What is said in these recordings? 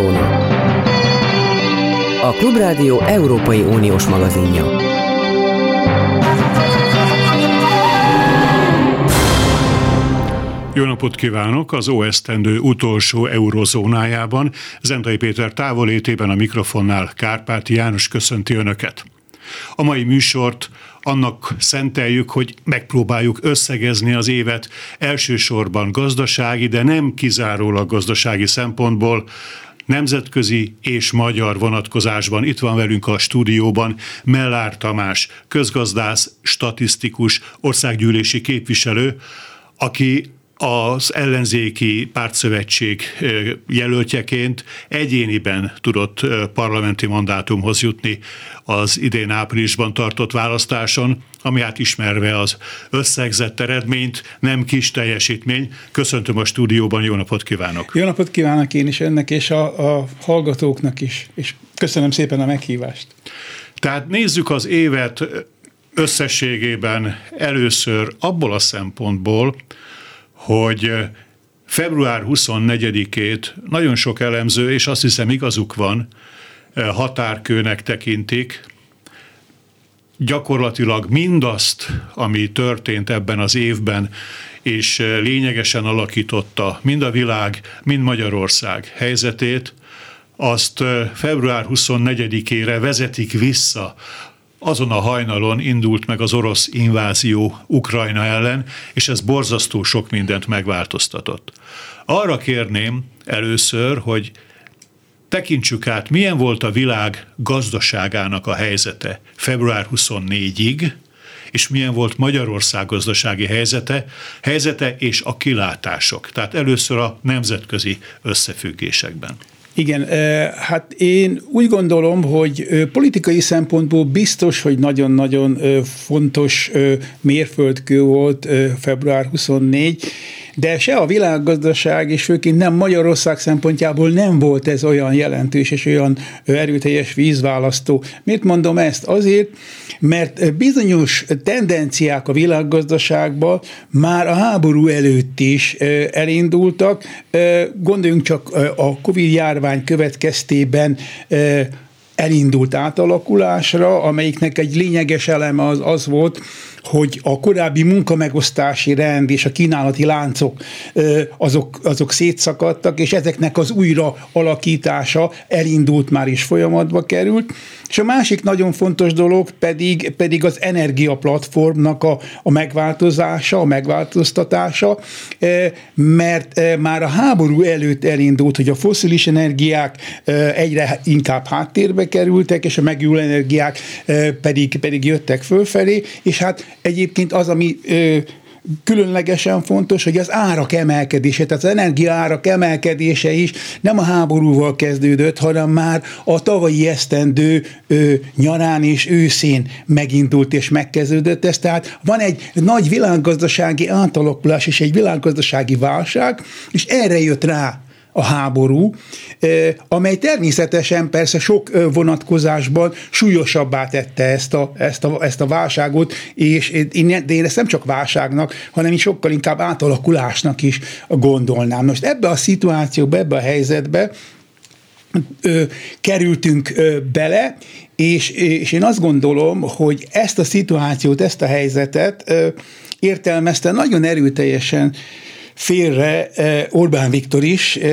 Eurozóna. A Klubrádió Európai Uniós magazinja. Jó napot kívánok! Az OSZtendő utolsó eurozónájában Zentai Péter távolétében a mikrofonnál Kárpáti János köszönti Önöket. A mai műsort annak szenteljük, hogy megpróbáljuk összegezni az évet elsősorban gazdasági, de nem kizárólag gazdasági szempontból, nemzetközi és magyar vonatkozásban. Itt van velünk a stúdióban Mellár Tamás, közgazdász, statisztikus, országgyűlési képviselő, aki az ellenzéki pártszövetség jelöltjeként egyéniben tudott parlamenti mandátumhoz jutni az idén áprilisban tartott választáson, ami hát ismerve az összegzett eredményt, nem kis teljesítmény. Köszöntöm a stúdióban, jó napot kívánok! Jó napot kívánok én is önnek és a, a hallgatóknak is, és köszönöm szépen a meghívást. Tehát nézzük az évet összességében először abból a szempontból, hogy február 24-ét nagyon sok elemző, és azt hiszem igazuk van, határkőnek tekintik, gyakorlatilag mindazt, ami történt ebben az évben, és lényegesen alakította mind a világ, mind Magyarország helyzetét, azt február 24-ére vezetik vissza azon a hajnalon indult meg az orosz invázió Ukrajna ellen, és ez borzasztó sok mindent megváltoztatott. Arra kérném először, hogy tekintsük át, milyen volt a világ gazdaságának a helyzete február 24-ig, és milyen volt Magyarország gazdasági helyzete, helyzete és a kilátások. Tehát először a nemzetközi összefüggésekben. Igen, hát én úgy gondolom, hogy politikai szempontból biztos, hogy nagyon-nagyon fontos mérföldkő volt február 24, de se a világgazdaság, és főként nem Magyarország szempontjából nem volt ez olyan jelentős és olyan erőteljes vízválasztó. Miért mondom ezt? Azért, mert bizonyos tendenciák a világgazdaságban már a háború előtt is elindultak. Gondoljunk csak a Covid járvány következtében elindult átalakulásra, amelyiknek egy lényeges eleme az, az volt, hogy a korábbi munkamegosztási rend és a kínálati láncok azok, azok szétszakadtak, és ezeknek az újra alakítása elindult már is folyamatba került. És a másik nagyon fontos dolog pedig, pedig az energiaplatformnak a, a megváltozása, a megváltoztatása, mert már a háború előtt elindult, hogy a foszilis energiák egyre inkább háttérbe kerültek, és a megújuló energiák pedig, pedig jöttek fölfelé, és hát egyébként az, ami különlegesen fontos, hogy az árak emelkedése, tehát az energia árak emelkedése is nem a háborúval kezdődött, hanem már a tavalyi esztendő ö, nyarán és őszén megindult és megkezdődött ez. Tehát van egy nagy világgazdasági átalakulás és egy világgazdasági válság, és erre jött rá a háború, amely természetesen persze sok vonatkozásban súlyosabbá tette ezt a, ezt a, ezt a válságot, és én, de én ezt nem csak válságnak, hanem is sokkal inkább átalakulásnak is gondolnám. Most ebbe a szituációba, ebbe a helyzetbe ö, kerültünk ö, bele, és, és én azt gondolom, hogy ezt a szituációt, ezt a helyzetet ö, értelmezte nagyon erőteljesen félre eh, Orbán Viktor is, eh,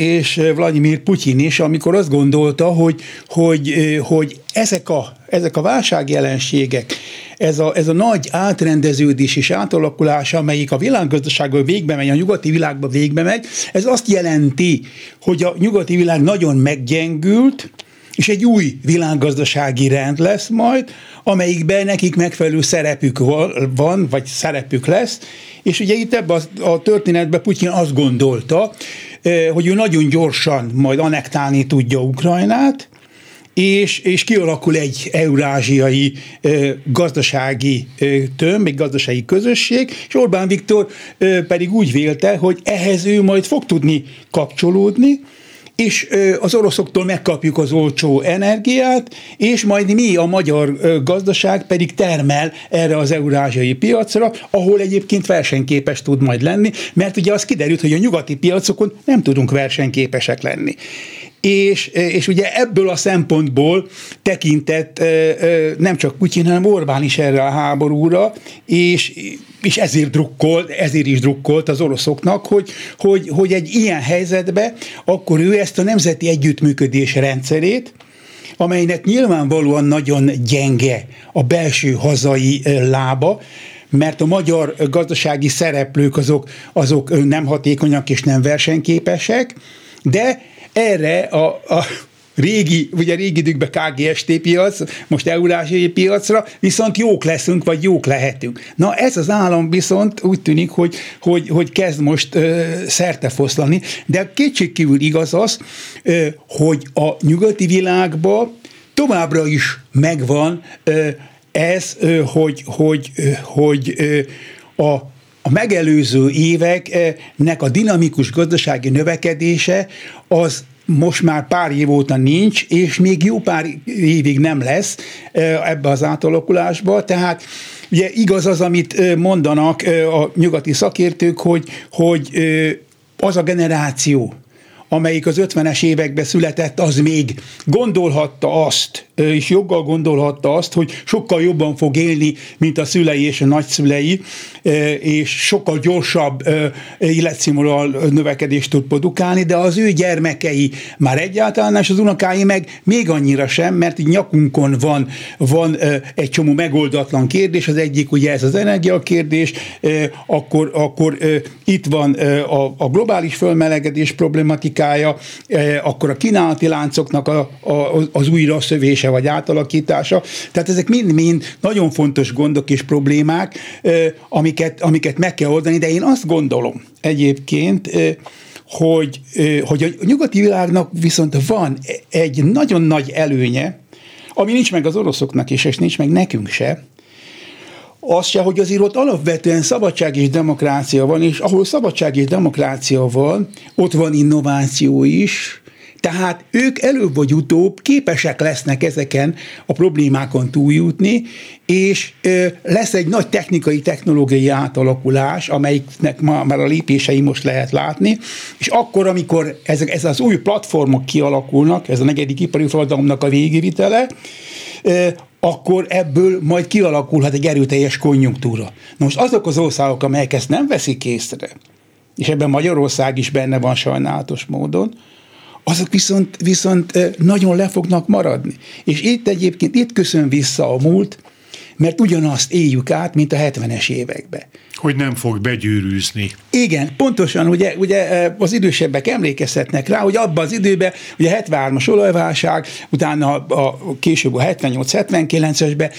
és Vladimir Putyin is, amikor azt gondolta, hogy, hogy, eh, hogy ezek a, ezek a válságjelenségek, ez a, ez a nagy átrendeződés és átalakulás, amelyik a világgazdaságból végbe megy, a nyugati világba végbe megy, ez azt jelenti, hogy a nyugati világ nagyon meggyengült, és egy új világgazdasági rend lesz majd, amelyikben nekik megfelelő szerepük van, vagy szerepük lesz, és ugye itt ebben a történetben Putyin azt gondolta, eh, hogy ő nagyon gyorsan majd anektálni tudja Ukrajnát, és, és kialakul egy eurázsiai ö, gazdasági ö, tömb, egy gazdasági közösség, és Orbán Viktor ö, pedig úgy vélte, hogy ehhez ő majd fog tudni kapcsolódni, és az oroszoktól megkapjuk az olcsó energiát, és majd mi, a magyar gazdaság pedig termel erre az eurázsiai piacra, ahol egyébként versenyképes tud majd lenni, mert ugye az kiderült, hogy a nyugati piacokon nem tudunk versenyképesek lenni. És, és ugye ebből a szempontból tekintett nem csak Putyin, hanem Orbán is erre a háborúra, és, és ezért drukkolt, ezért is drukkolt az oroszoknak, hogy, hogy, hogy egy ilyen helyzetbe akkor ő ezt a nemzeti együttműködés rendszerét, amelynek nyilvánvalóan nagyon gyenge a belső hazai lába, mert a magyar gazdasági szereplők azok, azok nem hatékonyak és nem versenyképesek, de erre a, a régi, ugye régi időkben KGST piac, most eurázsiai piacra, viszont jók leszünk, vagy jók lehetünk. Na ez az állam viszont úgy tűnik, hogy, hogy, hogy kezd most ö, szerte foszlani, de kétségkívül igaz az, ö, hogy a nyugati világban továbbra is megvan ö, ez, ö, hogy, hogy, ö, hogy ö, a a megelőző éveknek a dinamikus gazdasági növekedése az most már pár év óta nincs, és még jó pár évig nem lesz ebbe az átalakulásba, tehát ugye igaz az, amit mondanak a nyugati szakértők, hogy, hogy az a generáció, amelyik az 50-es években született, az még gondolhatta azt, és joggal gondolhatta azt, hogy sokkal jobban fog élni, mint a szülei és a nagyszülei, és sokkal gyorsabb életszínvonal növekedést tud produkálni, de az ő gyermekei már egyáltalán, és az unokái meg még annyira sem, mert így nyakunkon van, van egy csomó megoldatlan kérdés, az egyik ugye ez az energiakérdés, akkor, akkor itt van a, a globális fölmelegedés problematikája, akkor a kínálati láncoknak a, a, az újra szövése vagy átalakítása. Tehát ezek mind-mind nagyon fontos gondok és problémák, amik amiket, amiket meg kell oldani, de én azt gondolom egyébként, hogy, hogy a nyugati világnak viszont van egy nagyon nagy előnye, ami nincs meg az oroszoknak is, és nincs meg nekünk se, az se, hogy azért ott alapvetően szabadság és demokrácia van, és ahol szabadság és demokrácia van, ott van innováció is, tehát ők előbb vagy utóbb képesek lesznek ezeken a problémákon túljutni, és lesz egy nagy technikai, technológiai átalakulás, amelyiknek ma, már a lépései most lehet látni, és akkor, amikor ezek, ez az új platformok kialakulnak, ez a negyedik ipari forradalomnak a végévitele, ö, akkor ebből majd kialakulhat egy erőteljes konjunktúra. Na most azok az országok, amelyek ezt nem veszik észre, és ebben Magyarország is benne van sajnálatos módon, azok viszont, viszont nagyon le fognak maradni. És itt egyébként, itt köszön vissza a múlt, mert ugyanazt éljük át, mint a 70-es években. Hogy nem fog begyűrűzni. Igen, pontosan, ugye, ugye az idősebbek emlékezhetnek rá, hogy abban az időben, ugye 73-as olajválság, utána a, a később a 78-79-esben,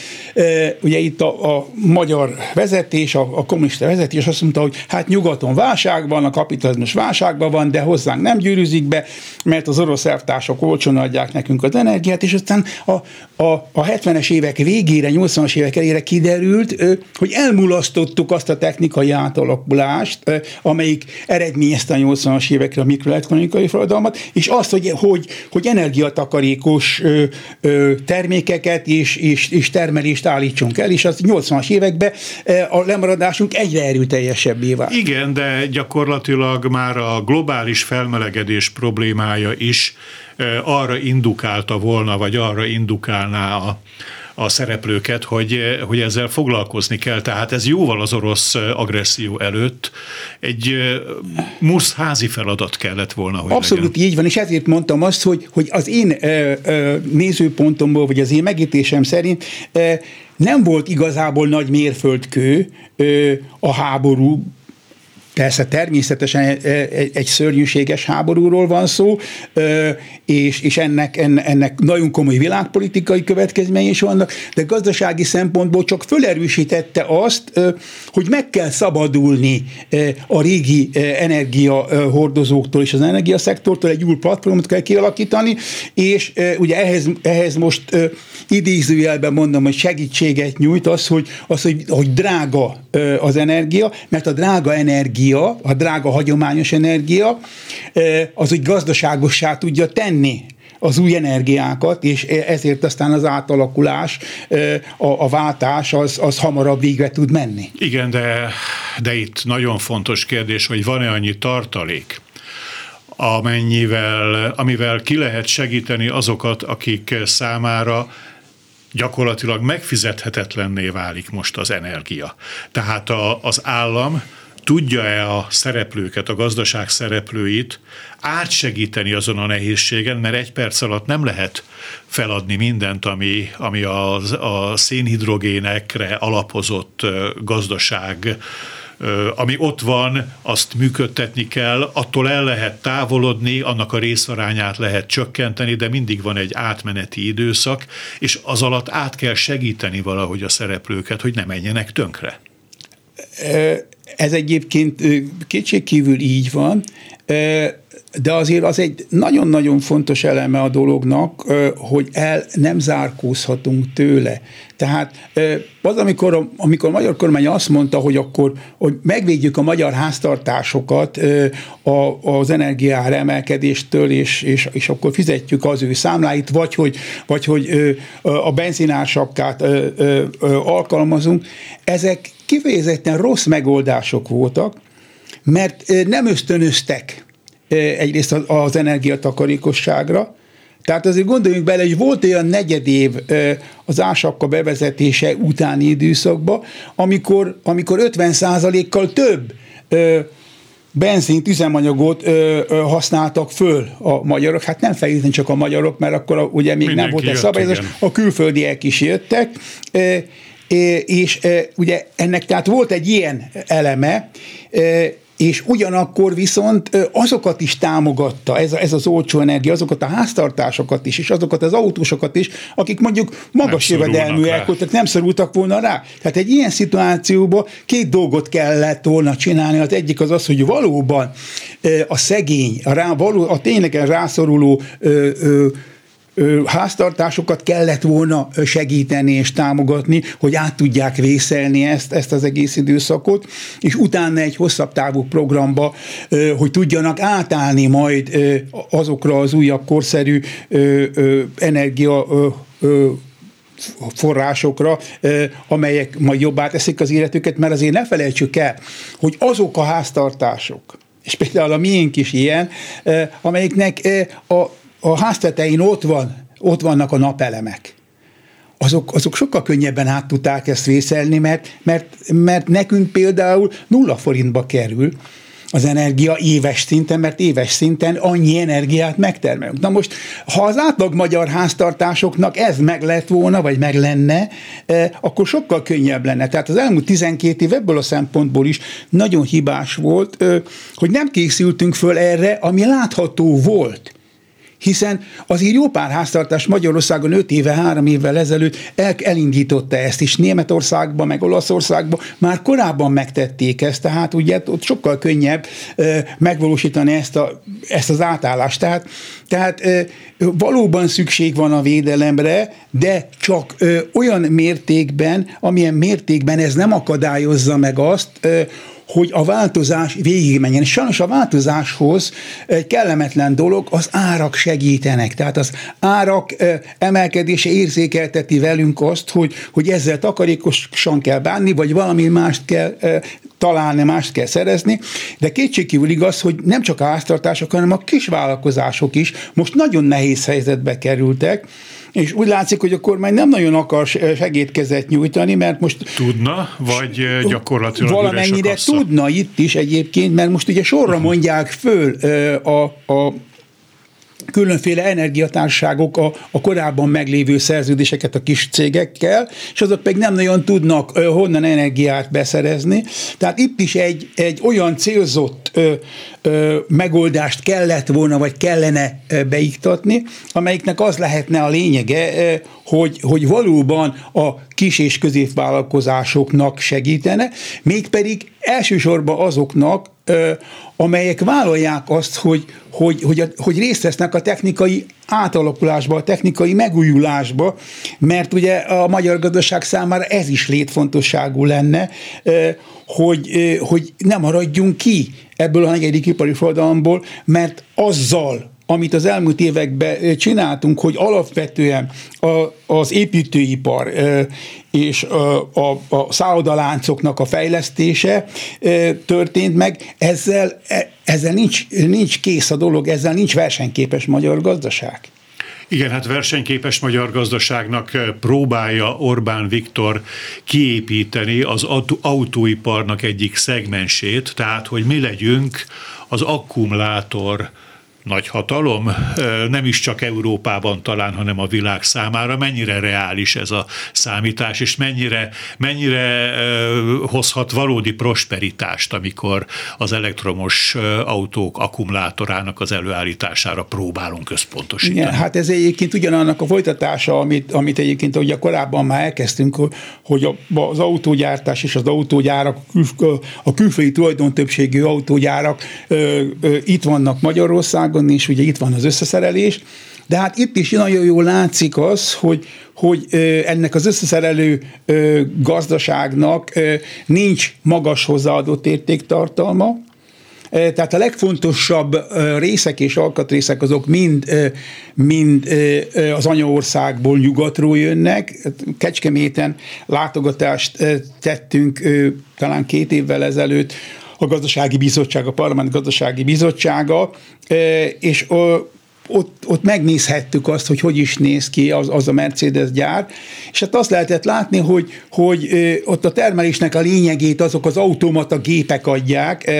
ugye itt a, a magyar vezetés, a, a kommunista vezetés azt mondta, hogy hát nyugaton válság van, a kapitalizmus válságban van, de hozzánk nem gyűrűzik be, mert az orosz elvtársak olcsón adják nekünk az energiát, és aztán a, a, a 70-es évek végére, 80-as évek elére kiderült, hogy elmulasztottuk azt a technikai átalakulást, amelyik eredményezte a 80-as évekre a mikroelektronikai forradalmat, és azt, hogy, hogy, hogy energiatakarékos termékeket és, és, és termelést állítsunk el, és az 80-as években a lemaradásunk egyre erőteljesebbé vált. Igen, de gyakorlatilag már a globális felmelegedés problémája is arra indukálta volna, vagy arra indukálná a, a szereplőket, hogy, hogy ezzel foglalkozni kell. Tehát ez jóval az orosz agresszió előtt egy musz házi feladat kellett volna, hogy Abszolút legyen. így van, és ezért mondtam azt, hogy, hogy az én ö, ö, nézőpontomból, vagy az én megítésem szerint ö, nem volt igazából nagy mérföldkő ö, a háború Persze természetesen egy szörnyűséges háborúról van szó, és, és ennek, ennek nagyon komoly világpolitikai következményei is vannak, de gazdasági szempontból csak fölerősítette azt, hogy meg kell szabadulni a régi energiahordozóktól és az energiaszektortól, egy új platformot kell kialakítani, és ugye ehhez, ehhez most idézőjelben mondom, hogy segítséget nyújt az, hogy, az, hogy, hogy drága az energia, mert a drága energia energia, a drága hagyományos energia, az úgy gazdaságossá tudja tenni az új energiákat, és ezért aztán az átalakulás, a, a váltás az, az hamarabb végre tud menni. Igen, de, de itt nagyon fontos kérdés, hogy van-e annyi tartalék, amennyivel, amivel ki lehet segíteni azokat, akik számára gyakorlatilag megfizethetetlenné válik most az energia. Tehát a, az állam tudja-e a szereplőket, a gazdaság szereplőit átsegíteni azon a nehézségen, mert egy perc alatt nem lehet feladni mindent, ami, ami a, a szénhidrogénekre alapozott gazdaság ami ott van, azt működtetni kell, attól el lehet távolodni, annak a részarányát lehet csökkenteni, de mindig van egy átmeneti időszak, és az alatt át kell segíteni valahogy a szereplőket, hogy ne menjenek tönkre. Ez egyébként kétségkívül így van, de azért az egy nagyon-nagyon fontos eleme a dolognak, hogy el nem zárkózhatunk tőle. Tehát az, amikor, amikor a magyar kormány azt mondta, hogy akkor hogy megvédjük a magyar háztartásokat az energiár emelkedéstől, és, és, és akkor fizetjük az ő számláit, vagy hogy, vagy hogy a benzinársapkát alkalmazunk, ezek kifejezetten rossz megoldások voltak, mert nem ösztönöztek egyrészt az energiatakarékosságra, tehát azért gondoljunk bele, hogy volt olyan negyed év az ásapka bevezetése utáni időszakban, amikor, amikor 50% kal több benzint, üzemanyagot ö, ö, használtak föl a magyarok. Hát nem feltétlenül csak a magyarok, mert akkor a, ugye még Mindenki nem volt egy szabályozás, a külföldiek is jöttek. Ö, és ugye ennek tehát volt egy ilyen eleme, és ugyanakkor viszont azokat is támogatta, ez, ez az olcsó energia, azokat a háztartásokat is, és azokat az autósokat is, akik mondjuk magas jövedelműek voltak, nem szorultak volna rá. Tehát egy ilyen szituációban két dolgot kellett volna csinálni. Az egyik az az, hogy valóban a szegény, a, rá, való, a tényleg rászoruló ö, ö, háztartásokat kellett volna segíteni és támogatni, hogy át tudják vészelni ezt, ezt az egész időszakot, és utána egy hosszabb távú programba, hogy tudjanak átállni majd azokra az újabb korszerű energia forrásokra, amelyek majd jobbá teszik az életüket, mert azért ne felejtsük el, hogy azok a háztartások, és például a miénk is ilyen, amelyiknek a a háztetején ott van, ott vannak a napelemek. Azok, azok sokkal könnyebben át tudták ezt vészelni, mert, mert, mert nekünk például nulla forintba kerül, az energia éves szinten, mert éves szinten annyi energiát megtermelünk. Na most, ha az átlag magyar háztartásoknak ez meg lett volna, vagy meg lenne, eh, akkor sokkal könnyebb lenne. Tehát az elmúlt 12 év ebből a szempontból is nagyon hibás volt, eh, hogy nem készültünk föl erre, ami látható volt hiszen azért jó pár háztartás Magyarországon 5 éve, 3 évvel ezelőtt el, elindította ezt is. Németországban, meg Olaszországban már korábban megtették ezt, tehát ugye ott sokkal könnyebb ö, megvalósítani ezt, a, ezt az átállást. Tehát, tehát ö, valóban szükség van a védelemre, de csak ö, olyan mértékben, amilyen mértékben ez nem akadályozza meg azt, ö, hogy a változás végigmenjen. És sajnos a változáshoz egy kellemetlen dolog, az árak segítenek. Tehát az árak emelkedése érzékelteti velünk azt, hogy, hogy ezzel takarékosan kell bánni, vagy valami mást kell találni, mást kell szerezni, de kétségkívül igaz, hogy nem csak a háztartások, hanem a kisvállalkozások is most nagyon nehéz helyzetbe kerültek, és úgy látszik, hogy a kormány nem nagyon akar segédkezet nyújtani, mert most... Tudna, vagy gyakorlatilag Valamennyire tudna itt is egyébként, mert most ugye sorra mondják föl a, a különféle energiatárságok a, a korábban meglévő szerződéseket a kis cégekkel, és azok pedig nem nagyon tudnak ö, honnan energiát beszerezni. Tehát itt is egy, egy olyan célzott ö, ö, megoldást kellett volna, vagy kellene ö, beiktatni, amelyiknek az lehetne a lényege, ö, hogy, hogy valóban a kis és középvállalkozásoknak segítene, mégpedig elsősorban azoknak, amelyek vállalják azt, hogy, hogy, hogy, hogy részt vesznek a technikai átalakulásba, a technikai megújulásba, mert ugye a magyar gazdaság számára ez is létfontosságú lenne, hogy, hogy nem maradjunk ki ebből a negyedik ipari forradalomból, mert azzal, amit az elmúlt években csináltunk, hogy alapvetően a, az építőipar és a, a, a szállodaláncoknak a fejlesztése történt meg, ezzel, e, ezzel nincs, nincs kész a dolog, ezzel nincs versenyképes magyar gazdaság. Igen, hát versenyképes magyar gazdaságnak próbálja Orbán Viktor kiépíteni az autóiparnak egyik szegmensét, tehát hogy mi legyünk az akkumulátor nagy hatalom, nem is csak Európában talán, hanem a világ számára. Mennyire reális ez a számítás, és mennyire, mennyire hozhat valódi prosperitást, amikor az elektromos autók akkumulátorának az előállítására próbálunk összpontosítani. Igen, hát ez egyébként ugyanannak a folytatása, amit, amit egyébként ugye korábban már elkezdtünk, hogy az autógyártás és az autógyárak, a külföldi tulajdon többségű autógyárak itt vannak Magyarországon, Magyarországon is, ugye itt van az összeszerelés, de hát itt is nagyon jól látszik az, hogy, hogy ennek az összeszerelő gazdaságnak nincs magas hozzáadott értéktartalma, tehát a legfontosabb részek és alkatrészek azok mind, mind az anyaországból nyugatról jönnek. Kecskeméten látogatást tettünk talán két évvel ezelőtt a gazdasági bizottság, a parlament gazdasági bizottsága, és ott, ott megnézhettük azt, hogy hogy is néz ki az, az a Mercedes gyár, és hát azt lehetett látni, hogy, hogy ott a termelésnek a lényegét azok az automata gépek adják,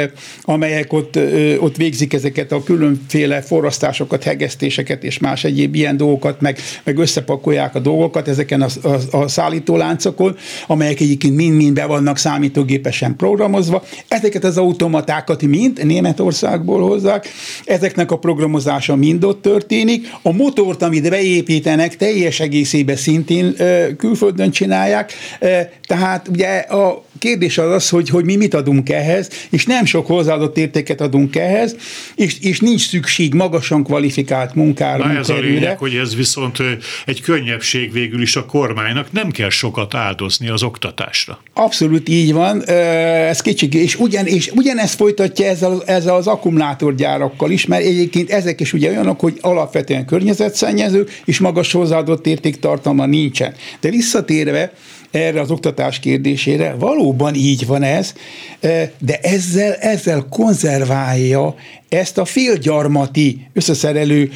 amelyek ott, ott végzik ezeket a különféle forrasztásokat, hegesztéseket és más egyéb ilyen dolgokat, meg, meg összepakolják a dolgokat ezeken a, a, a szállítóláncokon, amelyek egyébként mind-mind be vannak számítógépesen programozva. Ezeket az automatákat mind Németországból hozzák, ezeknek a programozása mind ott történik. A motort, amit beépítenek, teljes egészében szintén külföldön csinálják. Tehát ugye a kérdés az az, hogy, hogy mi mit adunk ehhez, és nem sok hozzáadott értéket adunk ehhez, és, és nincs szükség magasan kvalifikált munkára. Na ez a lényeg, hogy ez viszont egy könnyebbség végül is a kormánynak, nem kell sokat áldozni az oktatásra. Abszolút így van, ez kicsik, és, ugyan, és ugyanezt folytatja ezzel, ezzel az akkumulátorgyárakkal is, mert egyébként ezek is ugye olyanok, hogy alapvetően környezetszennyezők, és magas hozzáadott értéktartalma nincsen. De visszatérve, erre az oktatás kérdésére. Valóban így van ez, e, de ezzel, ezzel konzerválja ezt a félgyarmati összeszerelő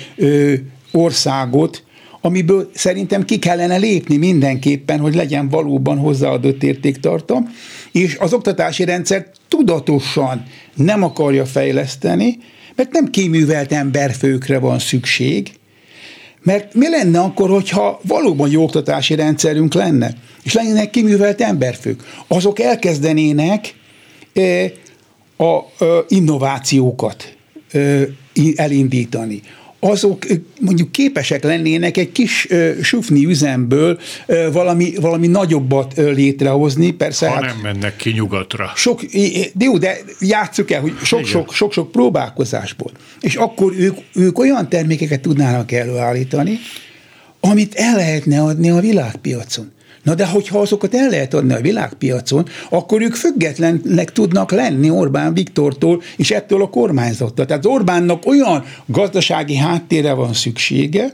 országot, amiből szerintem ki kellene lépni mindenképpen, hogy legyen valóban hozzáadott értéktartam, és az oktatási rendszer tudatosan nem akarja fejleszteni, mert nem kiművelt emberfőkre van szükség, mert mi lenne akkor, hogyha valóban jó oktatási rendszerünk lenne, és lennének kiművelt emberfők? Azok elkezdenének e, a innovációkat e, elindítani azok mondjuk képesek lennének egy kis sufni üzemből valami, valami nagyobbat létrehozni, persze. Ha hát, nem mennek ki nyugatra. Sok, de jó, de játsszuk el, hogy sok-sok próbálkozásból. És akkor ők, ők olyan termékeket tudnának előállítani, amit el lehetne adni a világpiacon. Na de hogyha azokat el lehet adni a világpiacon, akkor ők függetlenek tudnak lenni Orbán Viktortól és ettől a kormányzattól. Tehát Orbánnak olyan gazdasági háttérre van szüksége,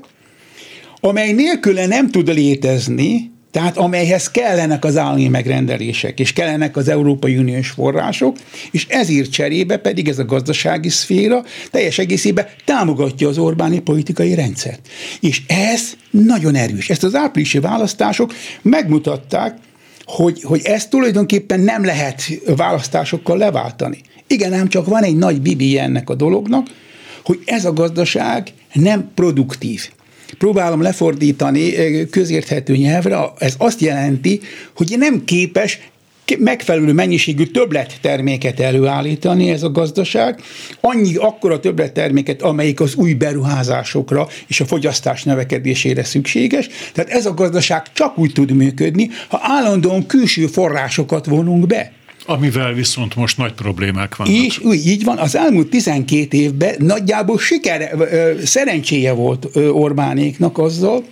amely nélküle nem tud létezni, tehát amelyhez kellenek az állami megrendelések, és kellenek az Európai Uniós források, és ezért cserébe pedig ez a gazdasági szféra teljes egészében támogatja az Orbáni politikai rendszert. És ez nagyon erős. Ezt az áprilisi választások megmutatták, hogy, hogy ezt tulajdonképpen nem lehet választásokkal leváltani. Igen, ám csak van egy nagy bibi ennek a dolognak, hogy ez a gazdaság nem produktív próbálom lefordítani közérthető nyelvre, ez azt jelenti, hogy nem képes megfelelő mennyiségű többletterméket előállítani ez a gazdaság, annyi akkora többletterméket, amelyik az új beruházásokra és a fogyasztás növekedésére szükséges. Tehát ez a gazdaság csak úgy tud működni, ha állandóan külső forrásokat vonunk be. Amivel viszont most nagy problémák vannak. És úgy, így van, az elmúlt 12 évben nagyjából siker, szerencséje volt Orbánéknak azzal,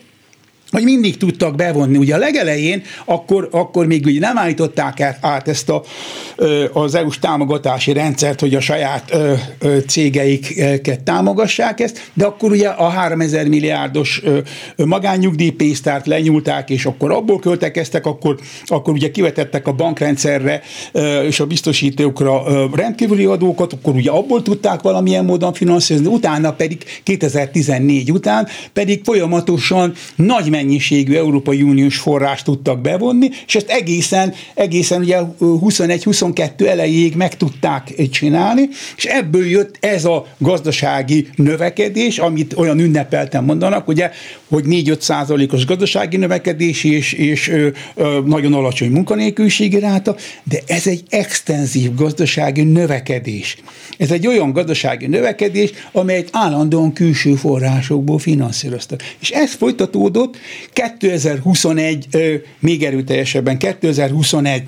vagy mindig tudtak bevonni. Ugye a legelején akkor, akkor még ugye nem állították át ezt a, az EU-s támogatási rendszert, hogy a saját cégeiket támogassák ezt, de akkor ugye a 3000 milliárdos magánnyugdíjpénztárt lenyúlták, és akkor abból költekeztek, akkor, akkor ugye kivetettek a bankrendszerre és a biztosítókra rendkívüli adókat, akkor ugye abból tudták valamilyen módon finanszírozni, utána pedig 2014 után pedig folyamatosan nagy mennyiségű Európai Uniós forrást tudtak bevonni, és ezt egészen, egészen ugye 21-22 elejéig meg tudták csinálni, és ebből jött ez a gazdasági növekedés, amit olyan ünnepelten mondanak, ugye, hogy 4-5 százalékos gazdasági növekedés és, és ö, ö, nagyon alacsony munkanélküliségi ráta, de ez egy extenzív gazdasági növekedés. Ez egy olyan gazdasági növekedés, amelyet állandóan külső forrásokból finanszíroztak. És ez folytatódott 2021 még erőteljesebben 2021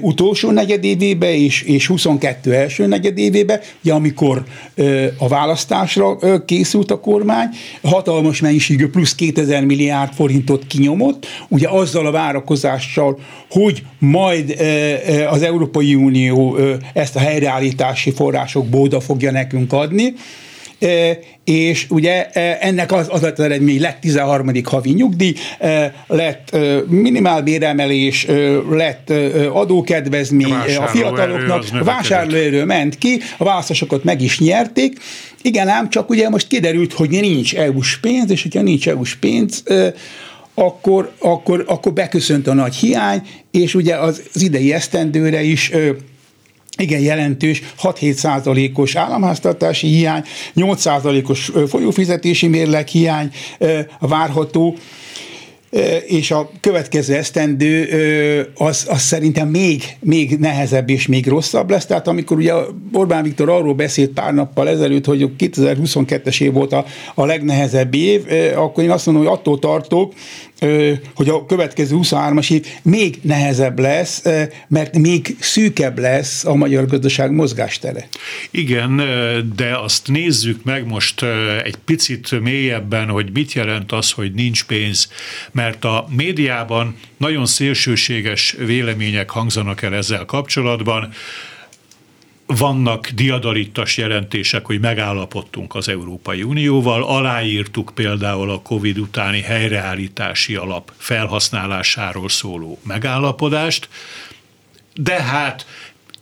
utolsó negyedévébe és, és 22 első negyedévébe, ugye amikor a választásra készült a kormány, hatalmas mennyiségű plusz 2000 milliárd forintot kinyomott, ugye azzal a várakozással, hogy majd az Európai Unió ezt a helyreállítási forrásokból oda fogja nekünk adni, és ugye ennek az, az lett az eredmény, lett 13. havi nyugdíj, lett minimálbéremelés, lett adókedvezmény a fiataloknak, vásárlóerő ment ki, a választásokat meg is nyerték. Igen, ám csak ugye most kiderült, hogy nincs EU-s pénz, és hogyha nincs EU-s pénz, akkor, akkor, akkor beköszönt a nagy hiány, és ugye az, az idei esztendőre is igen jelentős 6-7 százalékos államháztartási hiány, 8 százalékos folyófizetési mérleg hiány várható, és a következő esztendő az, az szerintem még, még nehezebb és még rosszabb lesz. Tehát amikor ugye Orbán Viktor arról beszélt pár nappal ezelőtt, hogy 2022-es év volt a, a legnehezebb év, akkor én azt mondom, hogy attól tartok, hogy a következő 23-as év még nehezebb lesz, mert még szűkebb lesz a magyar gazdaság mozgástere. Igen, de azt nézzük meg most egy picit mélyebben, hogy mit jelent az, hogy nincs pénz, mert a médiában nagyon szélsőséges vélemények hangzanak el ezzel kapcsolatban vannak diadalittas jelentések, hogy megállapodtunk az Európai Unióval, aláírtuk például a COVID utáni helyreállítási alap felhasználásáról szóló megállapodást, de hát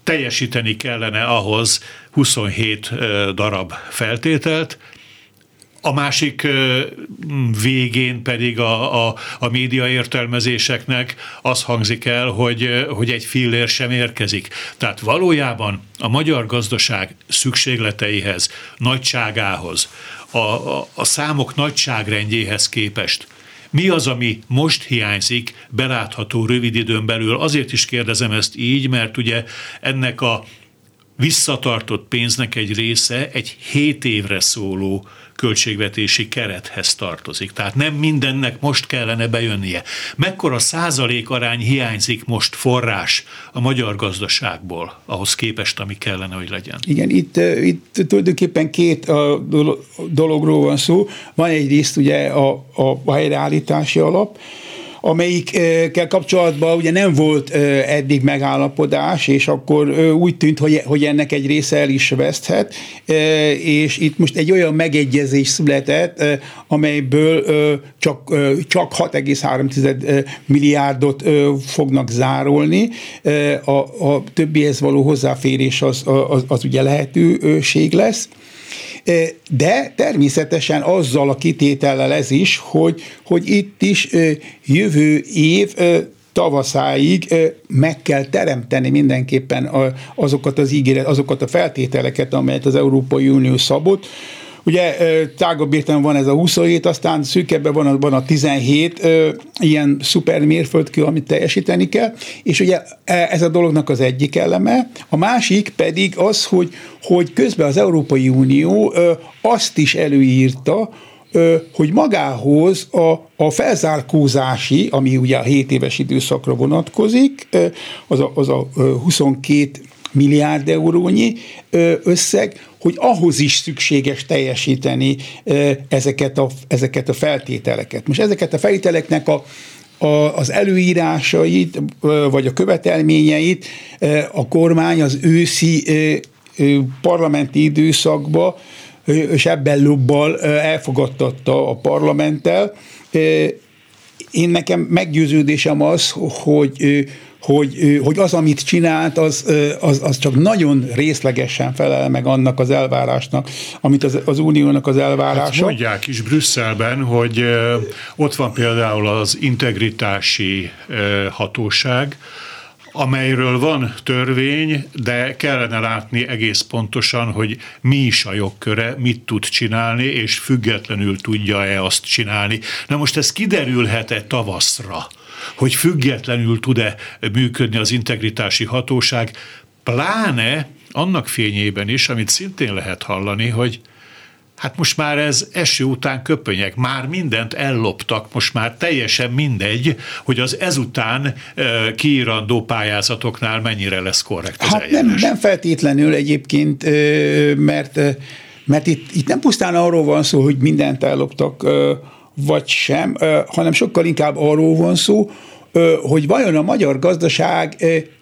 teljesíteni kellene ahhoz 27 darab feltételt, a másik végén pedig a, a, a média értelmezéseknek az hangzik el, hogy, hogy egy fillér sem érkezik. Tehát valójában a magyar gazdaság szükségleteihez, nagyságához, a, a, a számok nagyságrendjéhez képest mi az, ami most hiányzik belátható rövid időn belül? Azért is kérdezem ezt így, mert ugye ennek a visszatartott pénznek egy része egy 7 évre szóló költségvetési kerethez tartozik. Tehát nem mindennek most kellene bejönnie. Mekkora százalék arány hiányzik most forrás a magyar gazdaságból ahhoz képest, ami kellene, hogy legyen? Igen, itt, itt tulajdonképpen két dologról van szó. Van egyrészt ugye a, a, a helyreállítási alap, amelyikkel kapcsolatban ugye nem volt eddig megállapodás, és akkor úgy tűnt, hogy, hogy ennek egy része el is veszthet, és itt most egy olyan megegyezés született, amelyből csak, csak 6,3 milliárdot fognak zárolni, a, a többihez való hozzáférés az, az, az ugye lehetőség lesz, de természetesen azzal a kitétellel ez is, hogy, hogy itt is jövő év tavaszáig meg kell teremteni mindenképpen azokat az ígéret, azokat a feltételeket, amelyet az Európai Unió szabott, Ugye tágabb értelemben van ez a 27, aztán szűkebben van a, van a 17 ö, ilyen szuper mérföldkő, amit teljesíteni kell, és ugye e, ez a dolognak az egyik eleme. A másik pedig az, hogy, hogy közben az Európai Unió azt is előírta, hogy magához a, a felzárkózási, ami ugye a 7 éves időszakra vonatkozik, az a, az a 22 milliárd eurónyi összeg, hogy ahhoz is szükséges teljesíteni ezeket a, ezeket a feltételeket. Most ezeket a feltételeknek a, a, az előírásait, vagy a követelményeit a kormány az őszi parlamenti időszakba, és ebben lobbal elfogadtatta a parlamenttel. Én nekem meggyőződésem az, hogy hogy, hogy az, amit csinált, az, az, az csak nagyon részlegesen felel meg annak az elvárásnak, amit az, az uniónak az elvárása. Hát mondják is Brüsszelben, hogy ott van például az integritási hatóság, amelyről van törvény, de kellene látni egész pontosan, hogy mi is a jogköre, mit tud csinálni, és függetlenül tudja-e azt csinálni. Na most ez kiderülhet-e tavaszra? Hogy függetlenül tud-e működni az integritási hatóság, pláne annak fényében is, amit szintén lehet hallani, hogy Hát most már ez eső után köpönyek, már mindent elloptak, most már teljesen mindegy, hogy az ezután e, kiírandó pályázatoknál mennyire lesz korrekt az hát nem, nem feltétlenül egyébként, mert, mert itt, itt nem pusztán arról van szó, hogy mindent elloptak, vagy sem, hanem sokkal inkább arról van szó, hogy vajon a magyar gazdaság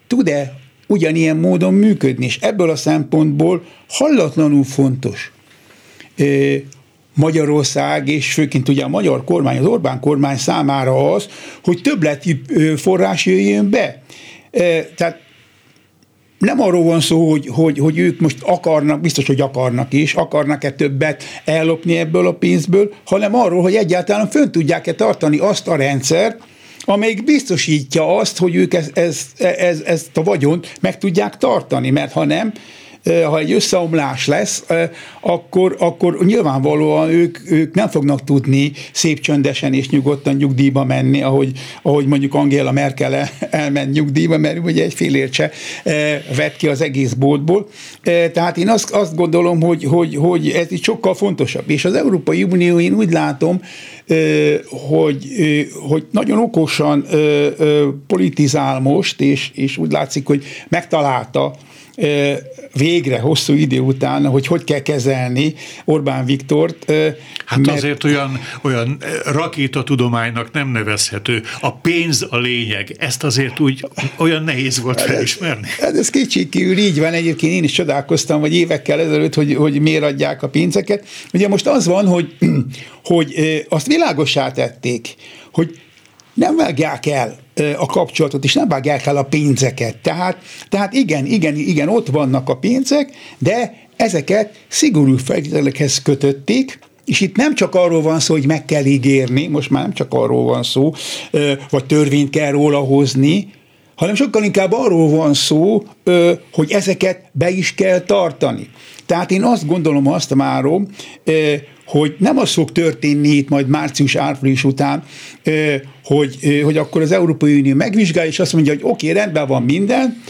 tud-e ugyanilyen módon működni, és ebből a szempontból hallatlanul fontos Magyarország, és főként ugye a magyar kormány, az Orbán kormány számára az, hogy többleti forrás jöjjön be. Tehát nem arról van szó, hogy, hogy, hogy ők most akarnak, biztos, hogy akarnak is, akarnak-e többet ellopni ebből a pénzből, hanem arról, hogy egyáltalán fönn tudják-e tartani azt a rendszert, amelyik biztosítja azt, hogy ők ez, ez, ez, ezt a vagyont meg tudják tartani, mert ha nem, ha egy összeomlás lesz, akkor, akkor nyilvánvalóan ők, ők nem fognak tudni szép csöndesen és nyugodtan nyugdíjba menni, ahogy, ahogy mondjuk Angela Merkel elment nyugdíjba, mert ugye egy fél se vett ki az egész boltból. Tehát én azt, azt gondolom, hogy, hogy, hogy ez itt sokkal fontosabb. És az Európai Unió, én úgy látom, hogy, hogy nagyon okosan politizál most, és, és úgy látszik, hogy megtalálta végre hosszú idő után, hogy hogy kell kezelni Orbán Viktort. Hát mert... azért olyan, olyan rakétatudománynak nem nevezhető. A pénz a lényeg. Ezt azért úgy olyan nehéz volt hát felismerni. Hát ez kicsikül így van. Egyébként én is csodálkoztam, hogy évekkel ezelőtt, hogy, hogy miért adják a pénzeket. Ugye most az van, hogy, hogy azt világosá tették, hogy nem vágják el a kapcsolatot, és nem vágják el a pénzeket. Tehát, tehát igen, igen, igen, ott vannak a pénzek, de ezeket szigorú feltételekhez kötötték, és itt nem csak arról van szó, hogy meg kell ígérni, most már nem csak arról van szó, vagy törvényt kell róla hozni, hanem sokkal inkább arról van szó, hogy ezeket be is kell tartani. Tehát én azt gondolom, azt márom, hogy nem az fog történni itt majd március-április után, hogy, hogy akkor az Európai Unió megvizsgálja, és azt mondja, hogy oké, okay, rendben van minden,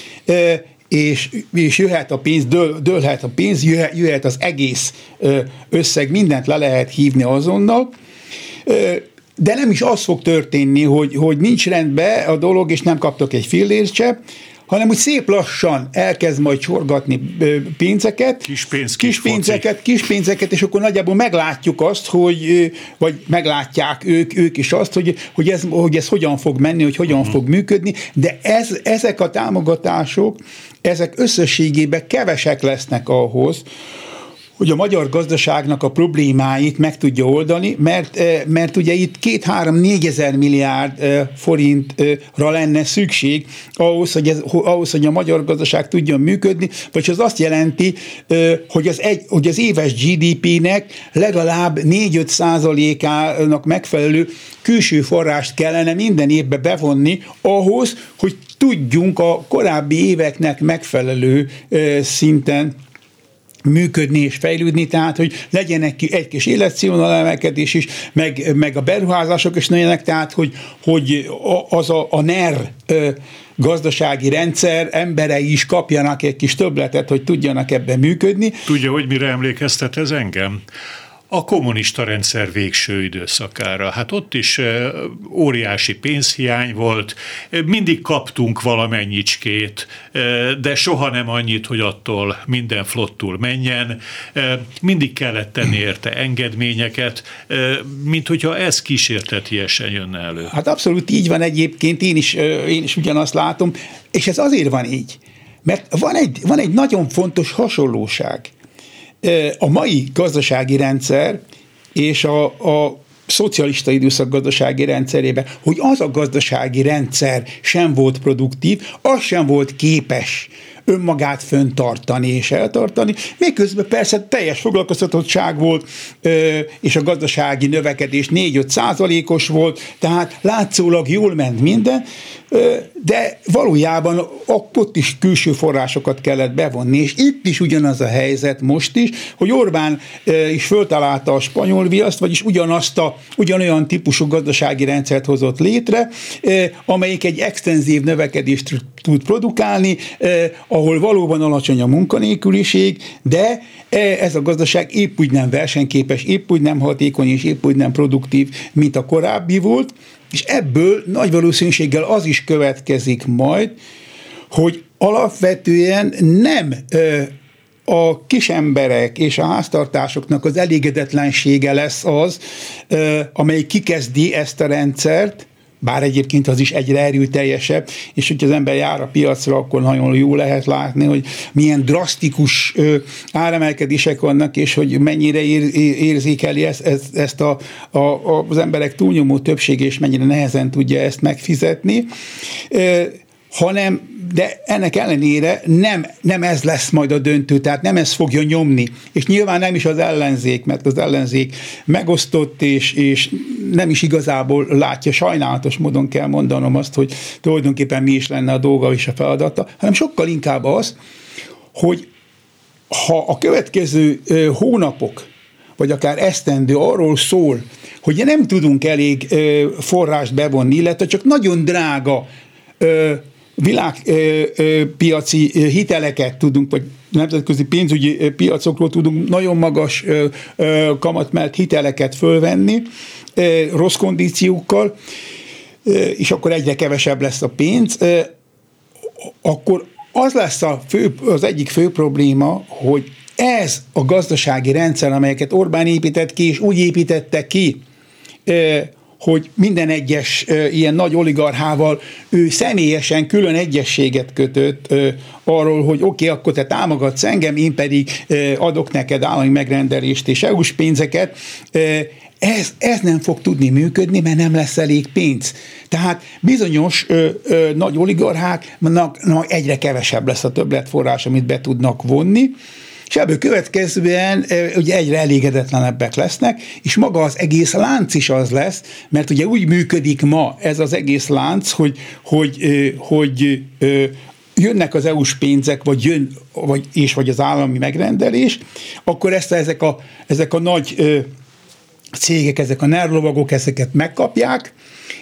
és, és jöhet a pénz, dől, dőlhet a pénz, jöhet, jöhet az egész összeg, mindent le lehet hívni azonnal, de nem is az fog történni, hogy, hogy nincs rendben a dolog, és nem kaptok egy fillért hanem úgy szép lassan elkezd majd csorgatni pénzeket, kis, pénz, kis, kis pénzeket, kis pénzeket, és akkor nagyjából meglátjuk azt, hogy, vagy meglátják ők, ők is azt, hogy, hogy, ez, hogy ez hogyan fog menni, hogy hogyan uh-huh. fog működni, de ez, ezek a támogatások, ezek összességében kevesek lesznek ahhoz, hogy a magyar gazdaságnak a problémáit meg tudja oldani, mert, eh, mert ugye itt két-három-négy ezer milliárd eh, forintra lenne szükség ahhoz hogy, ez, ahhoz, hogy a magyar gazdaság tudjon működni, vagy az azt jelenti, eh, hogy az, egy, hogy az éves GDP-nek legalább 4-5 százalékának megfelelő külső forrást kellene minden évbe bevonni ahhoz, hogy tudjunk a korábbi éveknek megfelelő szinten működni és fejlődni, tehát hogy legyenek egy kis életszínvonal emelkedés is, meg, meg a beruházások is legyenek, tehát hogy, hogy az a, a NER gazdasági rendszer emberei is kapjanak egy kis többletet, hogy tudjanak ebben működni. Tudja, hogy mire emlékeztet ez engem? A kommunista rendszer végső időszakára. Hát ott is óriási pénzhiány volt, mindig kaptunk valamennyicskét, de soha nem annyit, hogy attól minden flottul menjen, mindig kellett tenni érte engedményeket, mint hogyha ez kísértetiesen jönne elő. Hát abszolút így van egyébként, én is, én is ugyanazt látom, és ez azért van így, mert van egy, van egy nagyon fontos hasonlóság a mai gazdasági rendszer és a, a szocialista időszak gazdasági rendszerében, hogy az a gazdasági rendszer sem volt produktív, az sem volt képes önmagát föntartani és eltartani, miközben persze teljes foglalkoztatottság volt, és a gazdasági növekedés 4-5 százalékos volt, tehát látszólag jól ment minden, de valójában ott is külső forrásokat kellett bevonni, és itt is ugyanaz a helyzet most is, hogy Orbán is föltalálta a spanyol viaszt, vagyis ugyanazt a, ugyanolyan típusú gazdasági rendszert hozott létre, amelyik egy extenzív növekedést tud produkálni, ahol valóban alacsony a munkanélküliség, de ez a gazdaság épp úgy nem versenyképes, épp úgy nem hatékony és épp úgy nem produktív, mint a korábbi volt, és ebből nagy valószínűséggel az is következik majd, hogy alapvetően nem a kisemberek és a háztartásoknak az elégedetlensége lesz az, amely kikezdi ezt a rendszert, bár egyébként az is egyre erőteljesebb, és hogyha az ember jár a piacra, akkor nagyon jó lehet látni, hogy milyen drasztikus áremelkedések vannak, és hogy mennyire ér, érzékeli ezt, ezt, a, a, az emberek túlnyomó többsége, és mennyire nehezen tudja ezt megfizetni hanem, de ennek ellenére nem, nem ez lesz majd a döntő, tehát nem ez fogja nyomni. És nyilván nem is az ellenzék, mert az ellenzék megosztott, és, és nem is igazából látja, sajnálatos módon kell mondanom azt, hogy tulajdonképpen mi is lenne a dolga és a feladata, hanem sokkal inkább az, hogy ha a következő hónapok, vagy akár esztendő arról szól, hogy nem tudunk elég forrást bevonni, illetve csak nagyon drága világpiaci hiteleket tudunk, vagy nemzetközi pénzügyi piacokról tudunk nagyon magas kamatmelt hiteleket fölvenni, rossz kondíciókkal, és akkor egyre kevesebb lesz a pénz, akkor az lesz a fő, az egyik fő probléma, hogy ez a gazdasági rendszer, amelyeket Orbán épített ki, és úgy építette ki, hogy minden egyes ilyen nagy oligarchával ő személyesen külön egyességet kötött arról, hogy oké, okay, akkor te támogatsz engem, én pedig adok neked állami megrendelést és EU-s pénzeket, ez, ez nem fog tudni működni, mert nem lesz elég pénz. Tehát bizonyos ö, ö, nagy oligarcháknak egyre kevesebb lesz a többletforrás, amit be tudnak vonni, és ebből következően ugye egyre elégedetlenebbek lesznek, és maga az egész lánc is az lesz, mert ugye úgy működik ma ez az egész lánc, hogy, hogy, hogy, hogy jönnek az EU-s pénzek, vagy jön, vagy, és vagy az állami megrendelés, akkor ezt ezek a, ezek a nagy cégek, ezek a nerlovagok ezeket megkapják,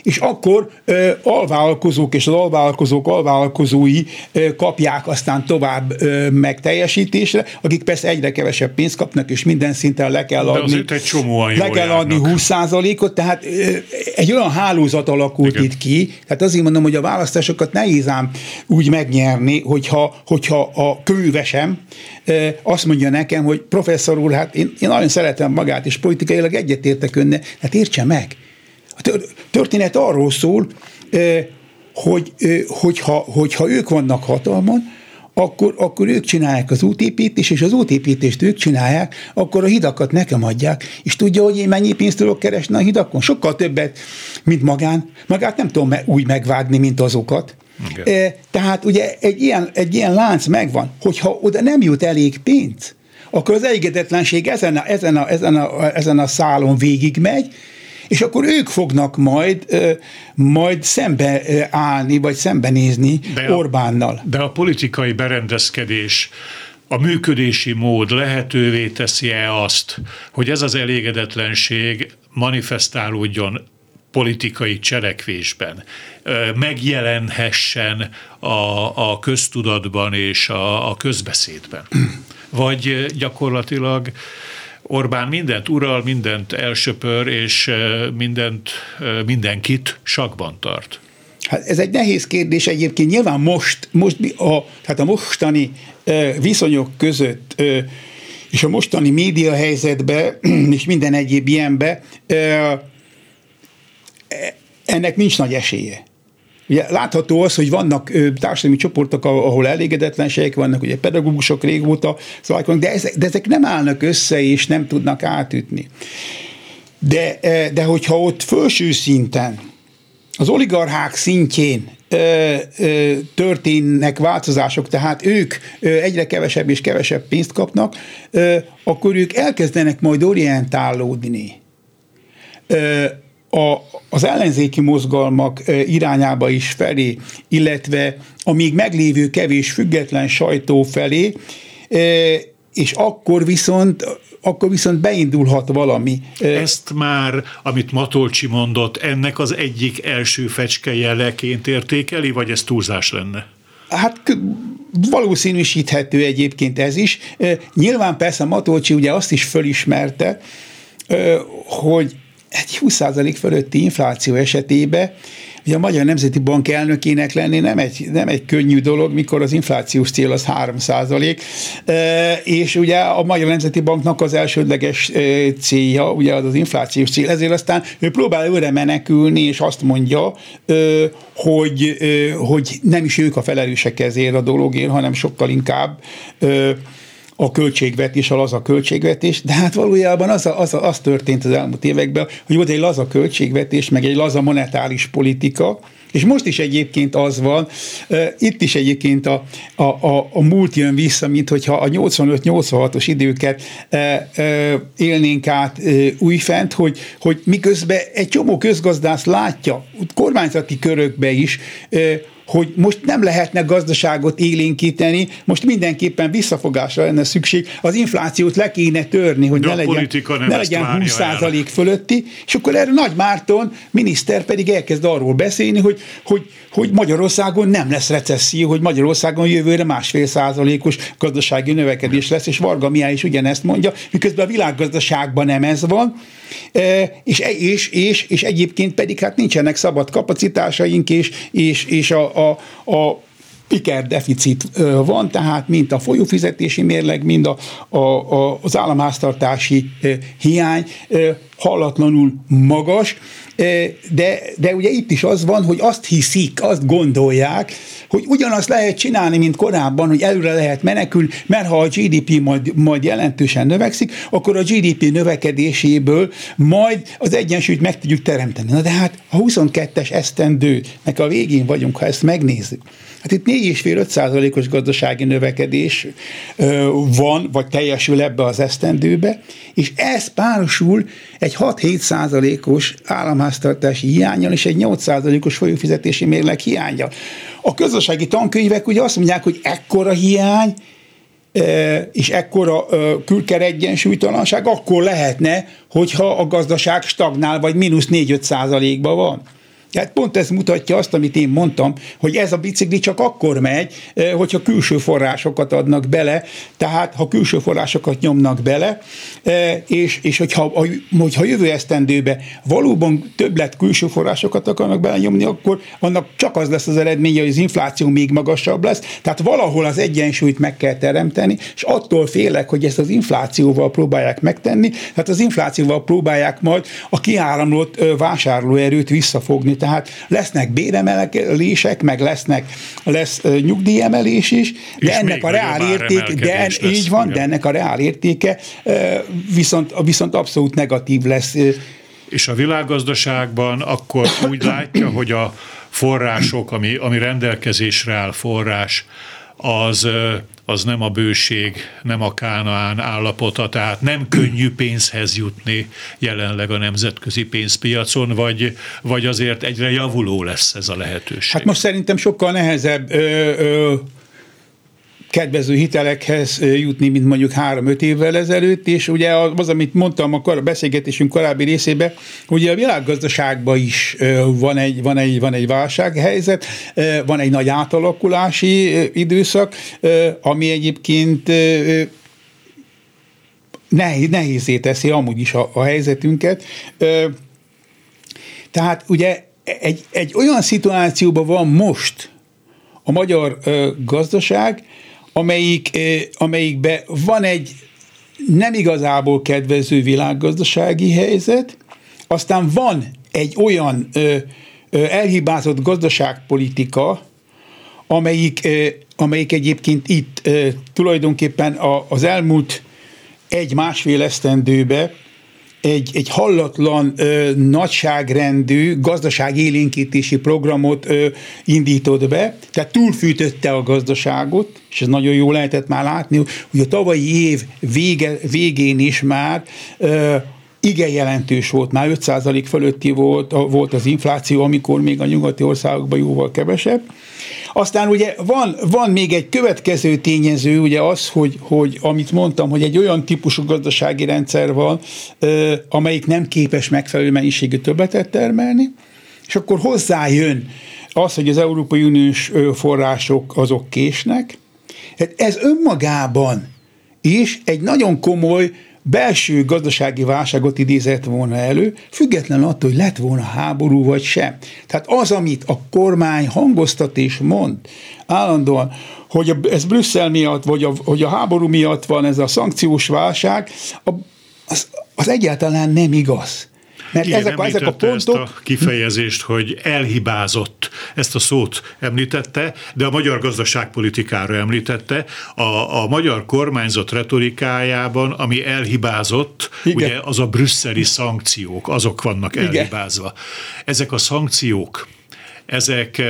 és akkor ö, alvállalkozók és az alvállalkozók alvállalkozói ö, kapják aztán tovább ö, megteljesítésre, akik persze egyre kevesebb pénzt kapnak, és minden szinten le kell adni, egy csomóan le kell adni 20%-ot, tehát ö, egy olyan hálózat alakult Igen. itt ki, tehát azért mondom, hogy a választásokat nehéz ám úgy megnyerni, hogyha, hogyha a kővesem azt mondja nekem, hogy professzor úr, hát én, én nagyon szeretem magát, és politikailag egyetértek önne, hát értse meg, a történet arról szól, hogy, hogyha, hogyha ők vannak hatalmon, akkor, akkor ők csinálják az útépítést, és az útépítést ők csinálják, akkor a hidakat nekem adják, és tudja, hogy én mennyi pénzt tudok keresni a hidakon? Sokkal többet, mint magán. Magát nem tudom úgy megvágni, mint azokat. Okay. Tehát ugye egy ilyen, egy ilyen lánc megvan, hogyha oda nem jut elég pénz, akkor az elégedetlenség ezen a, ezen a, ezen a, ezen a szálon végigmegy, és akkor ők fognak majd, majd szembe állni, vagy szembenézni de Orbánnal. De a politikai berendezkedés a működési mód lehetővé teszi-e azt, hogy ez az elégedetlenség manifestálódjon politikai cselekvésben, megjelenhessen a, a köztudatban és a, a közbeszédben? Vagy gyakorlatilag Orbán mindent ural, mindent elsöpör, és mindent, mindenkit sakban tart. Hát ez egy nehéz kérdés egyébként. Nyilván most, most a, tehát a mostani viszonyok között és a mostani média helyzetbe, és minden egyéb ilyenbe, ennek nincs nagy esélye. Ugye látható az, hogy vannak társadalmi csoportok, ahol elégedetlenségek vannak, ugye pedagógusok régóta szóval, de ezek, de ezek nem állnak össze, és nem tudnak átütni. De, de hogyha ott felső szinten, az oligarchák szintjén történnek változások, tehát ők egyre kevesebb és kevesebb pénzt kapnak, akkor ők elkezdenek majd orientálódni a, az ellenzéki mozgalmak irányába is felé, illetve a még meglévő kevés független sajtó felé, és akkor viszont akkor viszont beindulhat valami. Ezt már, amit Matolcsi mondott, ennek az egyik első fecske jeleként értékeli, vagy ez túlzás lenne? Hát valószínűsíthető egyébként ez is. Nyilván persze Matolcsi ugye azt is fölismerte, hogy egy 20% fölötti infláció esetében Ugye a Magyar Nemzeti Bank elnökének lenni nem egy, nem egy könnyű dolog, mikor az inflációs cél az 3 százalék, és ugye a Magyar Nemzeti Banknak az elsődleges célja, ugye az az inflációs cél, ezért aztán ő próbál őre menekülni, és azt mondja, hogy, hogy nem is ők a felelősek ezért a dologért, hanem sokkal inkább a költségvetés, a laza költségvetés, de hát valójában az, a, az, a, az történt az elmúlt években, hogy volt egy laza költségvetés, meg egy laza monetáris politika, és most is egyébként az van, itt is egyébként a, a, a, a múlt jön vissza, mint hogyha a 85-86-os időket élnénk át újfent, hogy, hogy miközben egy csomó közgazdász látja, kormányzati körökbe is, hogy most nem lehetne gazdaságot élénkíteni, most mindenképpen visszafogásra lenne szükség, az inflációt le kéne törni, hogy De ne legyen, ne legyen 20% fölötti, és akkor erre Nagy Márton miniszter pedig elkezd arról beszélni, hogy, hogy, hogy Magyarországon nem lesz recesszió, hogy Magyarországon jövőre másfél százalékos gazdasági növekedés lesz, és Varga Mihály is ugyanezt mondja, miközben a világgazdaságban nem ez van, és, és, és, és egyébként pedig hát nincsenek szabad kapacitásaink, és, és, és a, a, a piker deficit van, tehát mint a folyófizetési mérleg, mind a, a, a, az államháztartási hiány hallatlanul magas, de, de ugye itt is az van, hogy azt hiszik, azt gondolják, hogy ugyanazt lehet csinálni, mint korábban, hogy előre lehet menekülni, mert ha a GDP majd, majd jelentősen növekszik, akkor a GDP növekedéséből majd az egyensúlyt meg tudjuk teremteni. Na de hát a 22-es esztendőnek a végén vagyunk, ha ezt megnézzük. Hát itt 4,5-5 százalékos gazdasági növekedés van, vagy teljesül ebbe az esztendőbe, és ez párosul egy 6-7 százalékos államháztartási hiányjal és egy 8 százalékos folyófizetési mérleg hiányjal. A közösségi tankönyvek ugye azt mondják, hogy ekkora hiány, és ekkora külker egyensúlytalanság akkor lehetne, hogyha a gazdaság stagnál, vagy mínusz 4-5 százalékban van. Tehát pont ez mutatja azt, amit én mondtam, hogy ez a bicikli csak akkor megy, hogyha külső forrásokat adnak bele, tehát ha külső forrásokat nyomnak bele, és, és hogyha, hogyha jövő esztendőbe valóban többlet külső forrásokat akarnak belenyomni, akkor annak csak az lesz az eredménye, hogy az infláció még magasabb lesz, tehát valahol az egyensúlyt meg kell teremteni, és attól félek, hogy ezt az inflációval próbálják megtenni, tehát az inflációval próbálják majd a kiáramlott vásárlóerőt visszafogni, tehát lesznek béremelések, meg lesznek, lesz nyugdíjemelés is, de És ennek a reál értéke, de lesz, így van, igen. de ennek a reál értéke viszont, viszont abszolút negatív lesz. És a világgazdaságban akkor úgy látja, hogy a források, ami, ami rendelkezésre áll forrás, az az nem a bőség, nem a kánaán állapota, tehát nem könnyű pénzhez jutni jelenleg a nemzetközi pénzpiacon, vagy, vagy azért egyre javuló lesz ez a lehetőség? Hát most szerintem sokkal nehezebb ö, ö, kedvező hitelekhez jutni, mint mondjuk három-öt évvel ezelőtt, és ugye az, amit mondtam a beszélgetésünk korábbi részében, hogy a világgazdaságban is van egy, van egy, van egy válsághelyzet, van egy nagy átalakulási időszak, ami egyébként nehéz, nehézé teszi amúgy is a, a helyzetünket. Tehát ugye egy, egy olyan szituációban van most a magyar gazdaság, amelyik, amelyikben van egy nem igazából kedvező világgazdasági helyzet, aztán van egy olyan elhibázott gazdaságpolitika, amelyik, amelyik egyébként itt tulajdonképpen az elmúlt egy-másfél esztendőbe egy, egy hallatlan ö, nagyságrendű gazdaságélénkítési programot ö, indított be, tehát túlfűtötte a gazdaságot, és ez nagyon jó lehetett már látni, hogy a tavalyi év vége, végén is már ö, igen jelentős volt, már 5% fölötti volt, volt az infláció, amikor még a nyugati országokban jóval kevesebb. Aztán ugye van, van még egy következő tényező, ugye az, hogy, hogy amit mondtam, hogy egy olyan típusú gazdasági rendszer van, amelyik nem képes megfelelő mennyiségű többletet termelni, és akkor hozzájön az, hogy az Európai Uniós források azok késnek. Hát ez önmagában is egy nagyon komoly belső gazdasági válságot idézett volna elő, független attól, hogy lett volna háború vagy sem. Tehát az, amit a kormány hangoztat és mond állandóan, hogy ez Brüsszel miatt, vagy a, hogy a háború miatt van ez a szankciós válság, az, az egyáltalán nem igaz. Mert Igen, ezek, ezek a pontok... ezt a kifejezést, hogy elhibázott, ezt a szót említette, de a magyar gazdaságpolitikára említette. A, a magyar kormányzat retorikájában, ami elhibázott, Igen. ugye az a brüsszeli szankciók, azok vannak elhibázva. Igen. Ezek a szankciók, ezek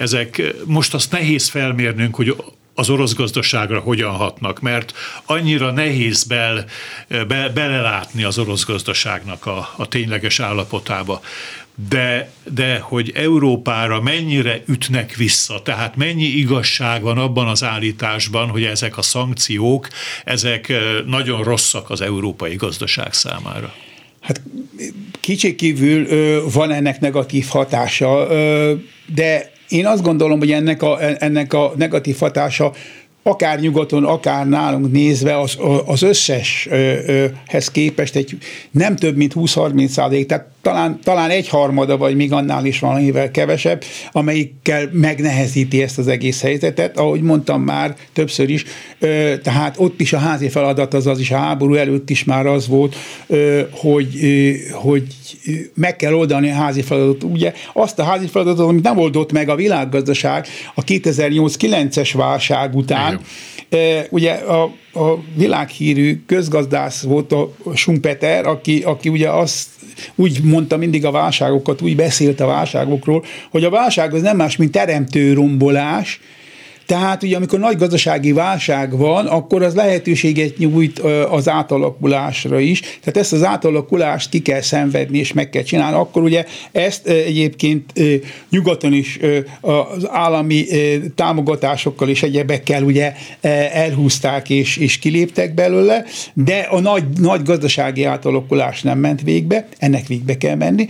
ezek most azt nehéz felmérnünk, hogy az orosz gazdaságra hogyan hatnak, mert annyira nehéz bel, be, belelátni az orosz gazdaságnak a, a tényleges állapotába. De, de hogy Európára mennyire ütnek vissza, tehát mennyi igazság van abban az állításban, hogy ezek a szankciók, ezek nagyon rosszak az európai gazdaság számára. Hát kicsikívül van ennek negatív hatása, de én azt gondolom, hogy ennek a, ennek a negatív hatása akár nyugaton, akár nálunk nézve az, az összeshez képest egy nem több, mint 20-30 százalék, tehát talán, talán egy harmada, vagy még annál is valamivel kevesebb, amelyikkel megnehezíti ezt az egész helyzetet. Ahogy mondtam már többször is, tehát ott is a házi feladat, az az is a háború előtt is már az volt, hogy, hogy meg kell oldani a házi feladatot. Ugye azt a házi feladatot, amit nem oldott meg a világgazdaság a 2008-9-es válság után, Igen. ugye a, a világhírű közgazdász volt a Schumpeter, aki, aki ugye azt úgy mondta mindig a válságokat, úgy beszélt a válságokról, hogy a válság az nem más, mint teremtő rombolás, tehát ugye amikor nagy gazdasági válság van, akkor az lehetőséget nyújt az átalakulásra is. Tehát ezt az átalakulást ki kell szenvedni és meg kell csinálni. Akkor ugye ezt egyébként nyugaton is az állami támogatásokkal és egyebekkel ugye elhúzták és, és kiléptek belőle, de a nagy, nagy gazdasági átalakulás nem ment végbe, ennek végbe kell menni.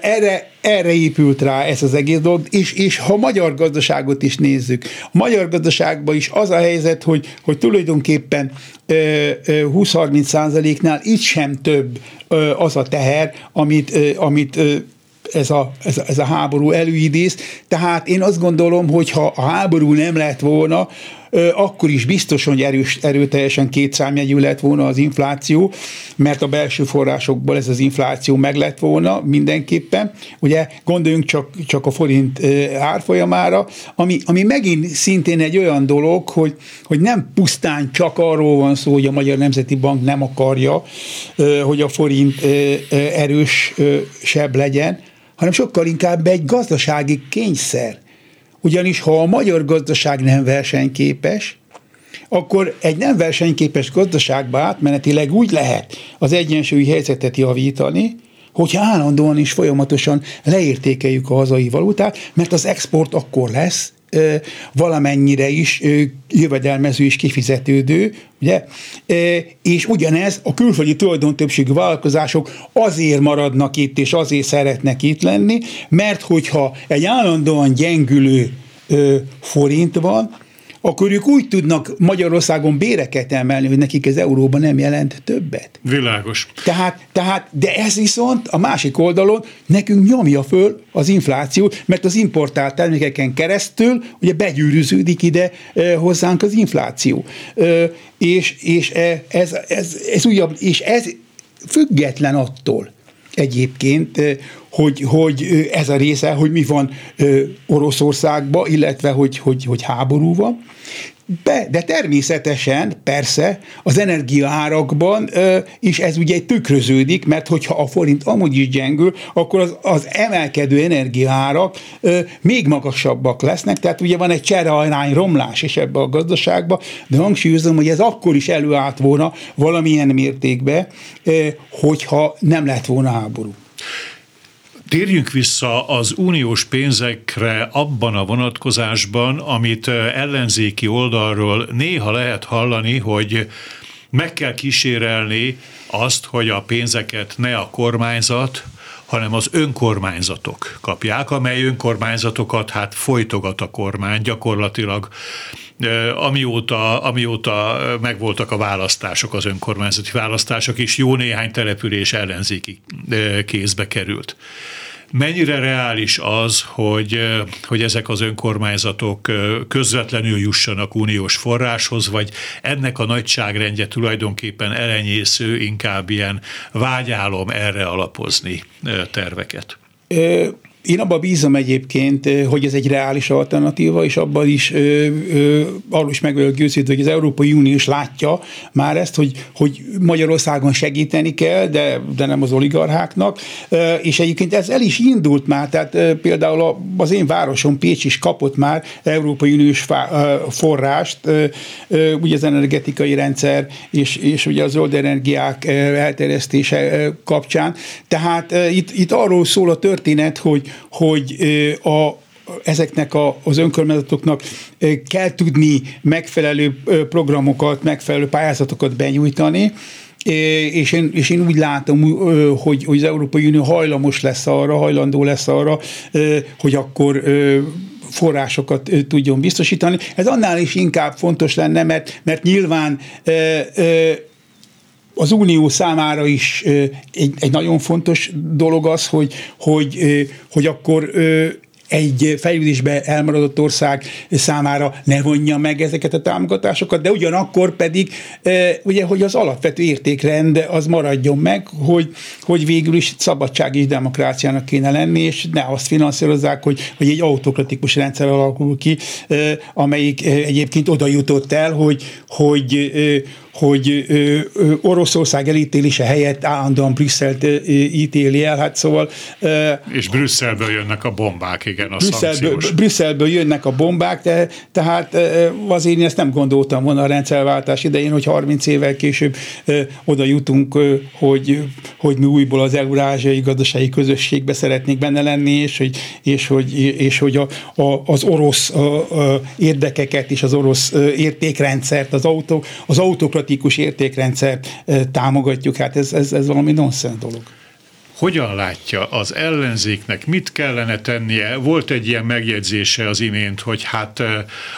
Erre erre épült rá ez az egész dolog, és, és ha magyar gazdaságot is nézzük, a magyar gazdaságban is az a helyzet, hogy, hogy tulajdonképpen 20-30 százaléknál itt sem több az a teher, amit, amit ez a, ez, a, ez a háború előidéz. Tehát én azt gondolom, hogy ha a háború nem lett volna, akkor is biztos, hogy erős, erőteljesen kétszámjegyű lett volna az infláció, mert a belső forrásokból ez az infláció meg lett volna mindenképpen. Ugye gondoljunk csak, csak a forint árfolyamára, ami, ami megint szintén egy olyan dolog, hogy, hogy nem pusztán csak arról van szó, hogy a Magyar Nemzeti Bank nem akarja, hogy a forint erősebb legyen, hanem sokkal inkább egy gazdasági kényszer. Ugyanis ha a magyar gazdaság nem versenyképes, akkor egy nem versenyképes gazdaságba átmenetileg úgy lehet az egyensúlyi helyzetet javítani, hogyha állandóan is folyamatosan leértékeljük a hazai valutát, mert az export akkor lesz, valamennyire is jövedelmező és kifizetődő, ugye? És ugyanez a külföldi többségű vállalkozások azért maradnak itt, és azért szeretnek itt lenni, mert hogyha egy állandóan gyengülő forint van, akkor ők úgy tudnak Magyarországon béreket emelni, hogy nekik ez euróban nem jelent többet. Világos. Tehát, tehát, de ez viszont a másik oldalon nekünk nyomja föl az inflációt, mert az importált termékeken keresztül ugye begyűrűződik ide e, hozzánk az infláció. E, és és e, ez, ez, ez újabb, és ez független attól, egyébként, hogy, hogy ez a része, hogy mi van Oroszországban, illetve hogy, hogy, hogy háború van. Be, de természetesen, persze, az energiaárakban ö, is ez ugye tükröződik, mert hogyha a forint amúgy is gyengül, akkor az, az emelkedő energiaárak ö, még magasabbak lesznek, tehát ugye van egy cserearány romlás is ebbe a gazdaságba, de hangsúlyozom, hogy ez akkor is előállt volna valamilyen mértékben, ö, hogyha nem lett volna háború. Térjünk vissza az uniós pénzekre abban a vonatkozásban, amit ellenzéki oldalról néha lehet hallani, hogy meg kell kísérelni azt, hogy a pénzeket ne a kormányzat, hanem az önkormányzatok kapják, amely önkormányzatokat hát folytogat a kormány gyakorlatilag amióta, amióta megvoltak a választások, az önkormányzati választások, és jó néhány település ellenzéki kézbe került. Mennyire reális az, hogy, hogy ezek az önkormányzatok közvetlenül jussanak uniós forráshoz, vagy ennek a nagyságrendje tulajdonképpen elenyésző, inkább ilyen vágyálom erre alapozni terveket? Én abban bízom egyébként, hogy ez egy reális alternatíva, és abban is ö, ö, arról is meg vagyok győződve, hogy az Európai Unió is látja már ezt, hogy, hogy Magyarországon segíteni kell, de, de nem az oligarcháknak, és egyébként ez el is indult már, tehát például az én városom Pécs is kapott már Európai Uniós forrást, ugye az energetikai rendszer és, és ugye az zöld energiák elterjesztése kapcsán. Tehát itt, itt arról szól a történet, hogy hogy a, ezeknek a, az önkormányzatoknak kell tudni megfelelő programokat, megfelelő pályázatokat benyújtani, és én, és én úgy látom, hogy, hogy az Európai Unió hajlamos lesz arra, hajlandó lesz arra, hogy akkor forrásokat tudjon biztosítani. Ez annál is inkább fontos lenne, mert, mert nyilván az Unió számára is egy, egy nagyon fontos dolog az, hogy, hogy, hogy akkor egy fejlődésbe elmaradott ország számára ne vonja meg ezeket a támogatásokat, de ugyanakkor pedig ugye, hogy az alapvető értékrend az maradjon meg, hogy, hogy végül is szabadság és demokráciának kéne lenni, és ne azt finanszírozzák, hogy, hogy egy autokratikus rendszer alakul ki, amelyik egyébként oda jutott el, hogy, hogy, hogy Oroszország elítélése helyett állandóan Brüsszelt ítéli el, hát szóval... És Brüsszelből jönnek a bombák, igen, a Brüsszelből, Brüsszelből jönnek a bombák, de, tehát azért én ezt nem gondoltam volna a rendszerváltás idején, hogy 30 évvel később oda jutunk, hogy, hogy mi újból az eurázsiai gazdasági közösségbe szeretnénk benne lenni, és hogy, és hogy, és hogy a, a, az orosz a, a érdekeket és az orosz értékrendszert, az, autó, az autókra demokratikus értékrendszert támogatjuk, hát ez, ez, ez valami nonsens dolog. Hogyan látja az ellenzéknek, mit kellene tennie? Volt egy ilyen megjegyzése az imént, hogy hát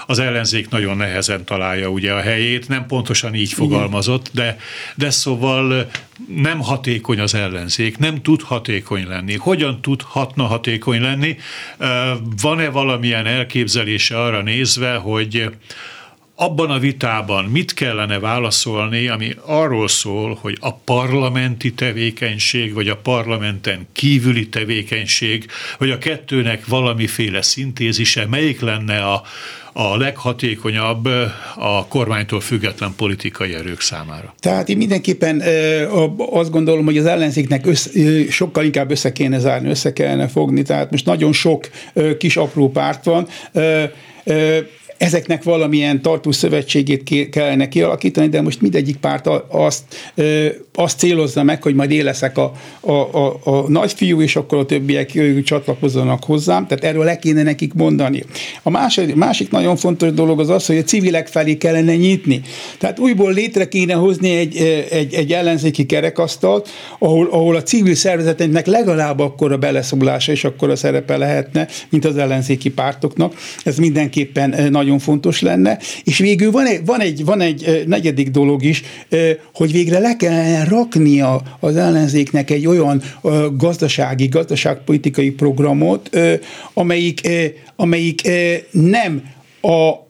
az ellenzék nagyon nehezen találja ugye a helyét, nem pontosan így fogalmazott, de, de szóval nem hatékony az ellenzék, nem tud hatékony lenni. Hogyan tudhatna hatékony lenni? Van-e valamilyen elképzelése arra nézve, hogy abban a vitában mit kellene válaszolni, ami arról szól, hogy a parlamenti tevékenység, vagy a parlamenten kívüli tevékenység, vagy a kettőnek valamiféle szintézise, melyik lenne a, a leghatékonyabb a kormánytól független politikai erők számára. Tehát én mindenképpen azt gondolom, hogy az ellenzéknek össze, sokkal inkább össze kéne zárni, össze kellene fogni, tehát most nagyon sok kis apró párt van, ezeknek valamilyen tartós szövetségét kellene kialakítani, de most mindegyik párt azt, azt célozza meg, hogy majd én leszek a, a, a, a nagyfiú, és akkor a többiek csatlakozzanak hozzám, tehát erről le kéne nekik mondani. A másik, másik nagyon fontos dolog az az, hogy a civilek felé kellene nyitni. Tehát újból létre kéne hozni egy, egy, egy ellenzéki kerekasztalt, ahol, ahol a civil szervezeteknek legalább akkor a beleszólása és akkor a szerepe lehetne, mint az ellenzéki pártoknak. Ez mindenképpen nagy nagyon fontos lenne, és végül van egy, van egy, van egy negyedik dolog is, hogy végre le kellene raknia az ellenzéknek egy olyan gazdasági, gazdaságpolitikai programot, amelyik, amelyik nem a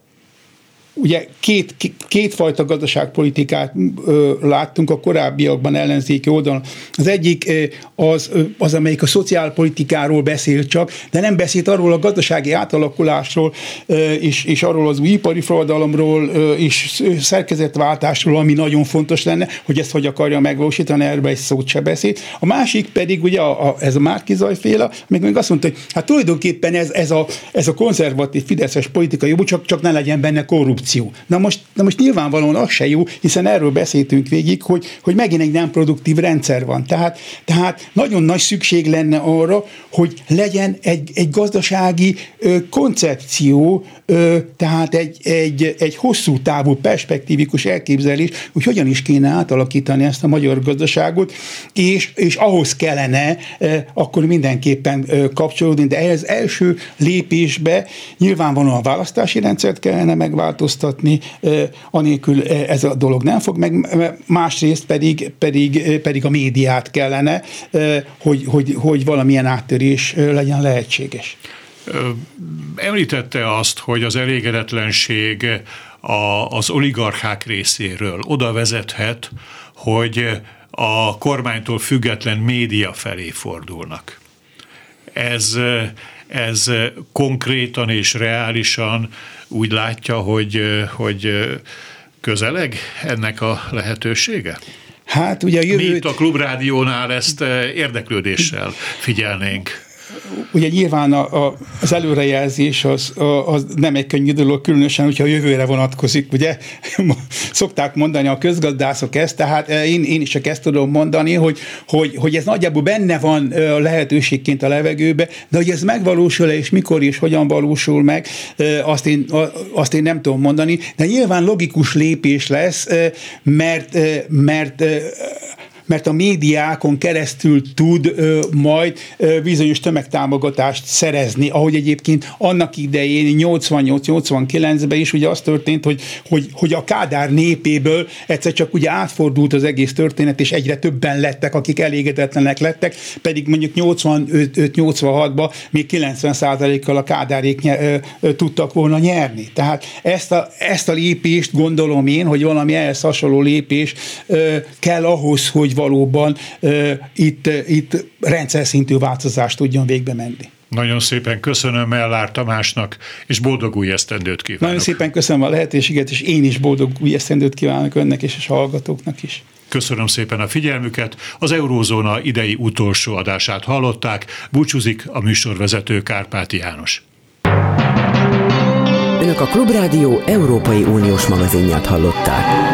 ugye két, kétfajta gazdaságpolitikát ö, láttunk a korábbiakban ellenzéki oldalon. Az egyik az, az, amelyik a szociálpolitikáról beszél csak, de nem beszélt arról a gazdasági átalakulásról, ö, és, és arról az új ipari forradalomról, ö, és szerkezetváltásról, ami nagyon fontos lenne, hogy ezt hogy akarja megvalósítani, erről egy szót se beszél. A másik pedig ugye a, a, ez a Márki féle, még még azt mondta, hogy hát tulajdonképpen ez, ez, a, ez a konzervatív fideszes politika jó, csak, csak ne legyen benne korrupció korrupció. Na most, na most nyilvánvalóan az se jó, hiszen erről beszéltünk végig, hogy, hogy megint egy nem produktív rendszer van. Tehát, tehát nagyon nagy szükség lenne arra, hogy legyen egy, egy gazdasági ö, koncepció, ö, tehát egy, egy, egy hosszú távú perspektívikus elképzelés, hogy hogyan is kéne átalakítani ezt a magyar gazdaságot, és, és ahhoz kellene ö, akkor mindenképpen ö, kapcsolódni, de ehhez első lépésbe nyilvánvalóan a választási rendszert kellene megváltoztatni, változtatni, anélkül ez a dolog nem fog meg, másrészt pedig, pedig, pedig a médiát kellene, hogy, hogy, hogy valamilyen áttörés legyen lehetséges. Említette azt, hogy az elégedetlenség az oligarchák részéről oda vezethet, hogy a kormánytól független média felé fordulnak. Ez, ez konkrétan és reálisan úgy látja, hogy, hogy közeleg ennek a lehetősége? Hát ugye a jövőt... Mi itt a Klubrádiónál ezt érdeklődéssel figyelnénk ugye nyilván a, a, az előrejelzés az, a, az nem egy könnyű dolog, különösen, hogyha a jövőre vonatkozik, ugye? Szokták mondani a közgazdászok ezt, tehát eh, én, én is csak ezt tudom mondani, hogy, hogy, hogy ez nagyjából benne van eh, lehetőségként a levegőbe, de hogy ez megvalósul és mikor és hogyan valósul meg, eh, azt én, azt én nem tudom mondani, de nyilván logikus lépés lesz, mert, mert mert a médiákon keresztül tud ö, majd ö, bizonyos tömegtámogatást szerezni, ahogy egyébként annak idején 88-89-ben is ugye az történt, hogy, hogy, hogy a Kádár népéből egyszer csak ugye átfordult az egész történet, és egyre többen lettek, akik elégedetlenek lettek, pedig mondjuk 85-86-ban még 90%-kal a Kádárék nye, ö, ö, tudtak volna nyerni. Tehát ezt a, ezt a lépést gondolom én, hogy valami ehhez hasonló lépés ö, kell ahhoz, hogy valóban itt, itt rendszer szintű változást tudjon végbe menni. Nagyon szépen köszönöm Mellár Tamásnak, és boldog új esztendőt kívánok. Nagyon szépen köszönöm a lehetőséget, és én is boldog új esztendőt kívánok önnek és a hallgatóknak is. Köszönöm szépen a figyelmüket. Az Eurózóna idei utolsó adását hallották. Búcsúzik a műsorvezető Kárpáti János. Önök a Klubrádió Európai Uniós magazinját hallották.